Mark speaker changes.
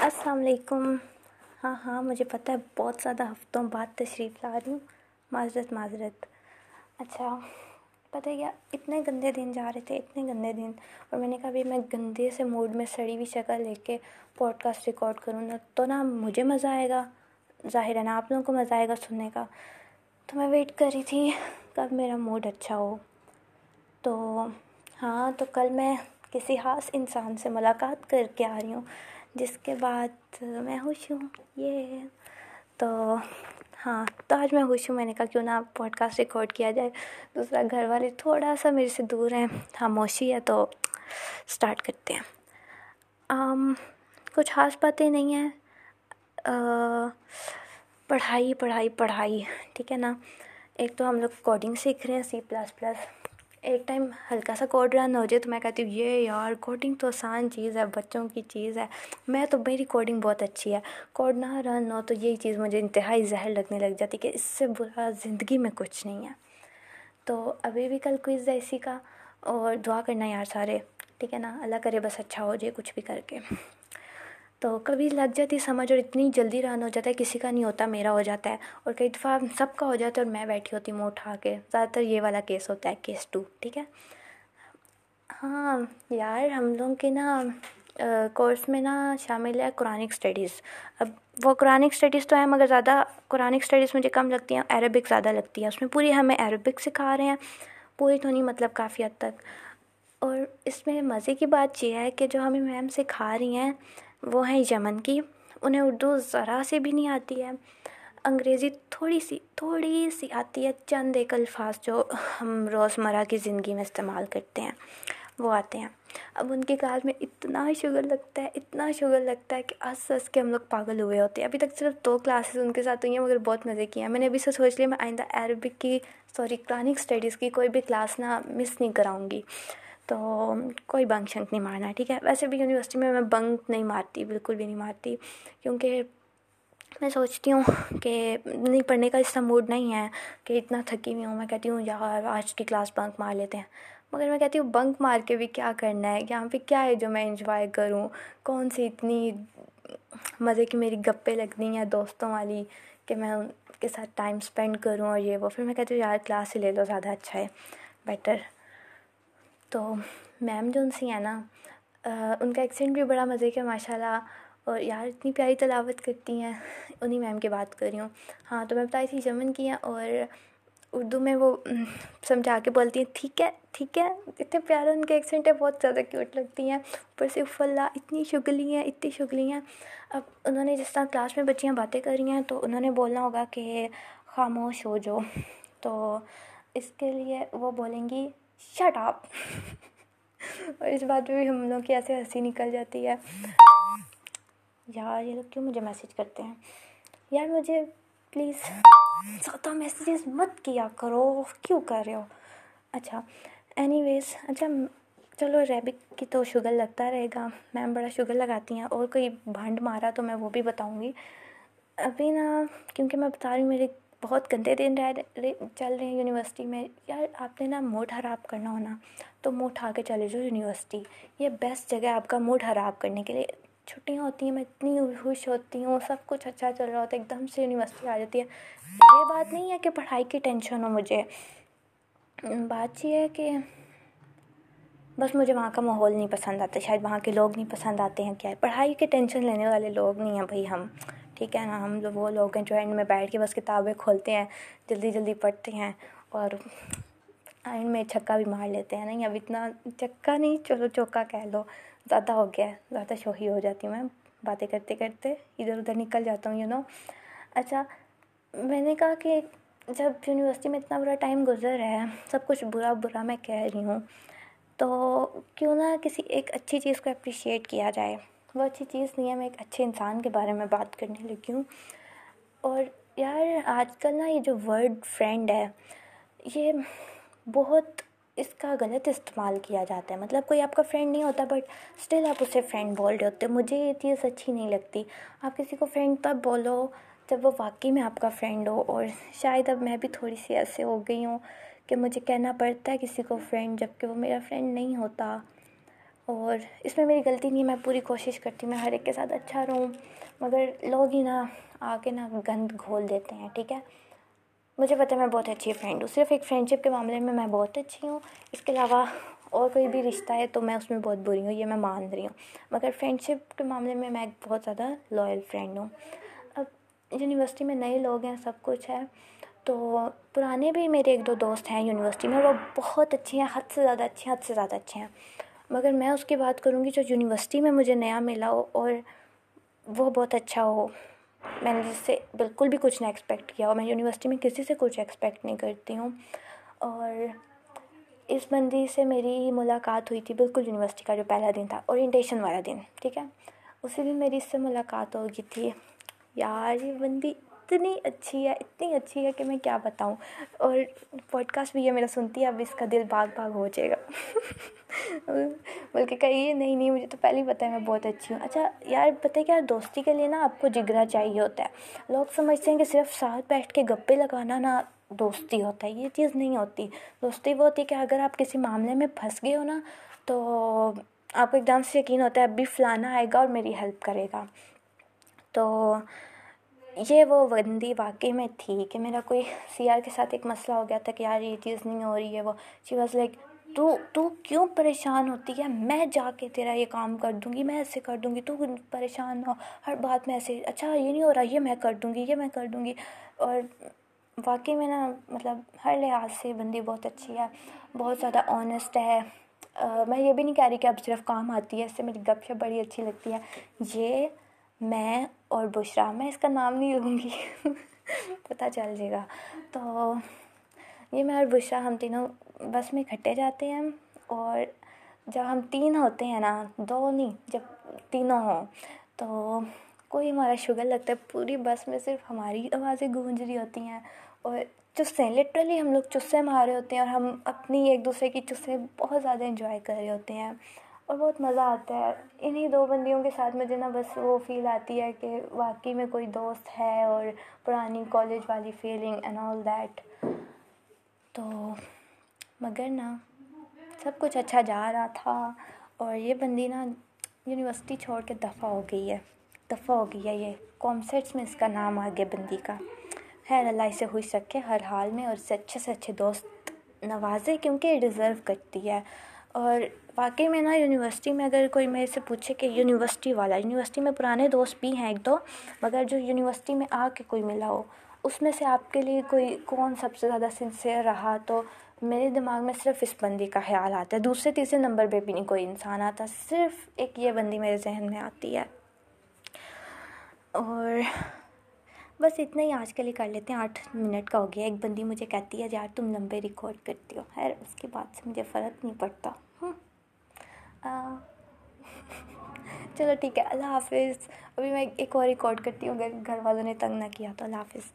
Speaker 1: السلام علیکم۔ ہاں ہاں مجھے پتہ ہے بہت زیادہ ہفتوں بعد تشریف لا رہی ہوں۔ معذرت معذرت۔ اچھا پتہ ہے کیا؟ اتنے گندے دن جا رہے تھے، اتنے گندے دن۔ اور میں نے کہا، ابھی میں گندے سے موڈ میں سڑی ہوئی شکل لے کے پوڈ کاسٹ ریکارڈ کروں نا، تو نا مجھے مزہ آئے گا۔ ظاہر ہے نا، آپ لوگوں کو مزہ آئے گا سننے کا۔ تو میں ویٹ کر رہی تھی کب میرا موڈ اچھا ہو۔ تو ہاں تو کل میں کسی خاص انسان سے ملاقات کر کے آ رہی ہوں۔ جس کے بعد میں خوش ہوں۔ یہ تو ہاں تو آج میں خوش ہوں۔ میں نے کہا کیوں نہ پوڈ کاسٹ ریکارڈ کیا جائے۔ دوسرا گھر والے تھوڑا سا میرے سے دور ہیں، خاموشی ہے تو اسٹارٹ کرتے ہیں۔ کچھ خاص باتیں نہیں ہیں۔ پڑھائی پڑھائی پڑھائی، ٹھیک ہے نا؟ ایک تو ہم لوگ کوڈنگ سیکھ رہے ہیں سی پلس پلس ایک ٹائم ہلکا سا کوڈ رن ہو جائے تو میں کہتی ہوں، یہ یار کوڈنگ تو آسان چیز ہے، بچوں کی چیز ہے۔ میں تو، میری کوڈنگ بہت اچھی ہے۔ کوڈ نہ رن ہو تو یہی چیز مجھے انتہائی زہر لگنے لگ جاتی کہ اس سے برا زندگی میں کچھ نہیں ہے۔ تو ابھی بھی کل کوئز ہے اسی کا، اور دعا کرنا یار سارے۔ ٹھیک ہے نا؟ اللہ کرے بس اچھا ہو جائے کچھ بھی کر کے۔ تو کبھی لگ جاتی سمجھ اور اتنی جلدی رن ہو جاتا ہے، کسی کا نہیں ہوتا، میرا ہو جاتا ہے اور کئی دفعہ سب کا ہو جاتا ہے اور میں بیٹھی ہوتی ہوں منہ اٹھا کے۔ زیادہ تر یہ والا کیس ہوتا ہے کیس ٹو ٹھیک ہے؟ ہاں یار، ہم لوگوں کے نا کورس میں نا شامل ہے قرآنک اسٹڈیز اب وہ قرآنک اسٹڈیز تو ہے مگر زیادہ قرآنک اسٹڈیز مجھے کم لگتی ہیں عربک زیادہ لگتی ہے اس میں پوری ہمیں عربک سکھا رہے ہیں، پوری تو نہیں مطلب کافی حد تک۔ اور اس میں مزے کی بات یہ ہے کہ جو ہمیں میم سکھا رہی ہیں وہ ہیں یمن کی۔ انہیں اردو ذرا سے بھی نہیں آتی ہے۔ انگریزی تھوڑی سی تھوڑی سی آتی ہے۔ چند ایک الفاظ جو ہم روز مرہ کی زندگی میں استعمال کرتے ہیں، وہ آتے ہیں۔ اب ان کی کلاس میں اتنا شگر لگتا ہے، اتنا شگر لگتا ہے کہ ہنس ہنس کے ہم لوگ پاگل ہوئے ہوتے ہیں۔ ابھی تک صرف دو کلاسز ان کے ساتھ ہوئی ہیں، مگر بہت مزے کیے ہیں۔ میں نے ابھی سے سوچ لیا، میں آئندہ عربک کی، سوری قرآنک اسٹڈیز کی کوئی بھی کلاس نہ مس نہیں کراؤں گی۔ تو کوئی بنک شنک نہیں مارنا ٹھیک ہے؟ ویسے بھی یونیورسٹی میں میں بنک نہیں مارتی، بالکل بھی نہیں مارتی، کیونکہ میں سوچتی ہوں کہ نہیں، پڑھنے کا اس طرح موڈ نہیں ہے کہ اتنا تھکی ہوئی ہوں۔ میں کہتی ہوں، یار، آج کی کلاس بنک مار لیتے ہیں۔ مگر میں کہتی ہوں، بنک مار کے بھی کیا کرنا ہے؟ یہاں پہ کیا ہے جو میں انجوائے کروں؟ کون سی اتنی مزے کی میری گپیں لگنی ہیں دوستوں والی کہ میں ان کے ساتھ ٹائم اسپینڈ کروں اور یہ وہ؟ پھر میں کہتی ہوں، یار کلاس ہی لے لو، زیادہ اچھا ہے بیٹر تو میم جو ان سی ہیں نا ان کا ایکسینٹ بھی بڑا مزے کا ماشاء اللہ اور یار اتنی پیاری تلاوت کرتی ہیں، انہیں میم کی بات کر رہی ہوں۔ ہاں تو میں بتائی تھی یمن کی ہیں، اور اردو میں وہ سمجھا کے بولتی ہیں، ٹھیک ہے ٹھیک ہے، اتنے پیارے ان کے ایکسینٹ ہے بہت زیادہ کیوٹ لگتی ہیں اوپر سے اف اللہ، اتنی شگلی ہیں، اتنی شگلی ہیں۔ اب انہوں نے جس طرح کلاس میں بچیاں باتیں کر رہی ہیں، تو انہوں نے بولنا ہوگا کہ خاموش ہو جو تو اس کے لیے وہ بولیں گی شٹ اپ اور اس بات پہ بھی ہم لوگ کی ایسے ہنسی نکل جاتی ہے۔ یار، یہ لوگ کیوں مجھے میسیج کرتے ہیں؟ یار، مجھے پلیز زیادہ میسیجز مت کیا کرو۔ کیوں کر رہے ہو؟ اچھا اینی ویز اچھا چلو ریبک کی تو شوگر لگتا رہے گا۔ میم بڑا شوگر لگاتی ہیں اور کوئی بھانڈ مارا تو میں وہ بھی بتاؤں گی۔ ابھی نا، کیونکہ میں بتا رہی ہوں، میرے بہت گندے دن رہ چل رہے ہیں یونیورسٹی میں۔ یار، آپ نے نا موڈ خراب کرنا ہونا، تو منہ اٹھا کے چلے جاؤ یونیورسٹی۔ یہ بیسٹ جگہ ہے آپ کا موڈ خراب کرنے کے لیے۔ چھٹیاں ہوتی ہیں، میں اتنی خوش ہوتی ہوں، سب کچھ اچھا چل رہا ہوتا ہے، ایک دم سے یونیورسٹی آ جاتی ہے۔ یہ بات نہیں ہے کہ پڑھائی کی ٹینشن ہو مجھے۔ بات یہ ہے کہ بس مجھے وہاں کا ماحول نہیں پسند آتا، شاید وہاں کے لوگ نہیں پسند آتے ہیں۔ کیا ہے؟ پڑھائی کی ٹینشن لینے والے لوگ نہیں ہیں بھائی ہم۔ ٹھیک ہے نا ہم لوگ، وہ لوگ ہیں جو اینڈ میں بیٹھ کے بس کتابیں کھولتے ہیں، جلدی جلدی پڑھتے ہیں اور اینڈ میں چھکا بھی مار لیتے ہیں، نہیں، اب اتنا چکا نہیں، چلو چوکا کہہ لو، زیادہ ہو گیا ہے زیادہ شوہی ہو جاتی ہوں میں باتیں کرتے کرتے، ادھر ادھر نکل جاتا ہوں یو نو اچھا میں نے کہا کہ جب یونیورسٹی میں اتنا برا ٹائم گزر رہا ہے، سب کچھ برا برا میں کہہ رہی ہوں، تو کیوں نہ کسی ایک اچھی چیز کو اپریشیٹ کیا جائے؟ وہ اچھی چیز نہیں ہے، میں ایک اچھے انسان کے بارے میں بات کرنے لگی ہوں۔ اور یار، آج کل نا یہ جو ورڈ فرینڈ ہے، یہ بہت اس کا غلط استعمال کیا جاتا ہے۔ مطلب کوئی آپ کا فرینڈ نہیں ہوتا بٹ اسٹل آپ اسے فرینڈ بول رہے ہوتے۔ مجھے یہ چیز اچھی نہیں لگتی۔ آپ کسی کو فرینڈ تب بولو جب وہ واقعی میں آپ کا فرینڈ ہو۔ اور شاید اب میں بھی تھوڑی سی ایسے ہو گئی ہوں کہ مجھے کہنا پڑتا ہے کسی کو فرینڈ جبکہ وہ میرا فرینڈ نہیں ہوتا۔ اور اس میں میری غلطی نہیں ہے، میں پوری کوشش کرتی ہوں، میں ہر ایک کے ساتھ اچھا رہوں، مگر لوگ ہی نا آ کے نا گند گھول دیتے ہیں، ٹھیک ہے؟ مجھے پتہ ہے میں بہت اچھی فرینڈ ہوں، صرف ایک فرینڈ شپ کے معاملے میں میں بہت اچھی ہوں، اس کے علاوہ اور کوئی بھی رشتہ ہے تو میں اس میں بہت بری ہوں، یہ میں مان رہی ہوں، مگر فرینڈ شپ کے معاملے میں میں ایک بہت زیادہ لائل فرینڈ ہوں۔ اب یونیورسٹی میں نئے لوگ ہیں، سب کچھ ہے، تو پرانے بھی میرے ایک دو دوست ہیں یونیورسٹی میں، وہ بہت اچھے ہیں، حد سے زیادہ اچھے ہیں حد سے زیادہ اچھے ہیں۔ مگر میں اس کی بات کروں گی جو یونیورسٹی میں مجھے نیا ملا ہو اور وہ بہت اچھا ہو۔ میں نے جس سے بالکل بھی کچھ نہ ایکسپیکٹ کیا ہو میں یونیورسٹی میں کسی سے کچھ ایکسپیکٹ نہیں کرتی ہوں۔ اور اس بندی سے میری ملاقات ہوئی تھی بالکل یونیورسٹی کا جو پہلا دن تھا اورینٹیشن والا دن، ٹھیک ہے؟ اسی دن میری اس سے ملاقات ہو گئی تھی۔ یار، یہ بندی اتنی اچھی ہے، اتنی اچھی ہے کہ میں کیا بتاؤں۔ اور پوڈ کاسٹ بھی یہ میرا سنتی ہے، اب اس کا دل باغ باغ ہو جائے گا۔ بلکہ کہیے نہیں نہیں، مجھے تو پہلے ہی پتہ ہے، میں بہت اچھی ہوں۔ اچھا یار، پتہ ہے کیا، دوستی کے لیے نا آپ کو جگرا چاہیے ہوتا ہے۔ لوگ سمجھتے ہیں کہ صرف ساتھ بیٹھ کے گپے لگانا نا دوستی ہوتا ہے، یہ چیز نہیں ہوتی۔ دوستی وہ ہوتی ہے کہ اگر آپ کسی معاملے میں پھنس گئے ہو نا، تو آپ کو ایک دم سے یقین ہوتا ہے، اب بھی فلانا آئے گا اور میری ہیلپ کرے گا۔ تو یہ وہ بندی واقعی میں تھی کہ میرا کوئی سی آر کے ساتھ ایک مسئلہ ہو گیا تھا کہ یار یہ چیز نہیں ہو رہی ہے وہ۔ شی واز لائک تو تو کیوں پریشان ہوتی ہے؟ میں جا کے تیرا یہ کام کر دوں گی، میں ایسے کر دوں گی، تو پریشان ہو۔ ہر بات میں ایسے اچھا یہ نہیں ہو رہا، یہ میں کر دوں گی، یہ میں کر دوں گی۔ اور واقعی میں نا مطلب ہر لحاظ سے بندی بہت اچھی ہے، بہت زیادہ آنیسٹ ہے۔ میں یہ بھی نہیں کہہ رہی کہ اب صرف کام آتی ہے، اس سے میری گپ شپ بڑی اچھی لگتی ہے۔ یہ میں اور بشرا، میں اس کا نام نہیں لوں گی، پتہ چل جائے گا۔ تو یہ میں اور بشرا، ہم تینوں بس میں اکٹھے جاتے ہیں اور جب ہم تین ہوتے ہیں نا، دو نہیں، جب تینوں ہوں، تو کوئی ہمارا شوگر لگتا ہے، پوری بس میں صرف ہماری آوازیں گونج رہی ہوتی ہیں اور چسے لٹرلی ہم لوگ چسے مارے ہوتے ہیں اور ہم اپنی ایک دوسرے کی چسے بہت زیادہ انجوائے کر رہے ہوتے ہیں۔ اور بہت مزہ آتا ہے۔ انہیں دو بندیوں کے ساتھ مجھے نا بس وہ فیل آتی ہے کہ واقعی میں کوئی دوست ہے اور پرانی کالج والی فیلنگ اینڈ آل دیٹ تو مگر نا سب کچھ اچھا جا رہا تھا اور یہ بندی نا یونیورسٹی چھوڑ کے دفع ہو گئی ہے۔ دفع ہو گئی ہے یہ۔ کامسیٹس میں اس کا نام آ گیا بندی کا۔ خیر اللہ اسے خوش رکھے ہر حال میں اور اس سے اچھے سے اچھے دوست نوازے کیونکہ یہ ڈیزرو کرتی ہے۔ اور واقعی میں نا یونیورسٹی میں اگر کوئی میرے سے پوچھے کہ یونیورسٹی والا، یونیورسٹی میں پرانے دوست بھی ہیں ایک دو، مگر جو یونیورسٹی میں آ کے کوئی ملا ہو، اس میں سے آپ کے لیے کوئی، کون سب سے زیادہ سنسیئر رہا؟ تو میرے دماغ میں صرف اس بندی کا خیال آتا ہے۔ دوسرے، تیسرے نمبر پہ بھی نہیں کوئی انسان آتا، صرف ایک یہ بندی میرے ذہن میں آتی ہے۔ اور بس اتنا ہی آج کے لیے کر لیتے ہیں۔ آٹھ منٹ کا ہو گیا۔ ایک بندی مجھے کہتی ہے، یار تم لمبے ریکارڈ کرتی ہو۔ خیر، اس کے بعد سے مجھے فرق نہیں پڑتا۔ چلو ٹھیک ہے۔ اللہ حافظ۔ ابھی میں ایک اور ریکارڈ کرتی ہوں۔ اگر گھر والوں نے تنگ نہ کیا تو اللہ حافظ۔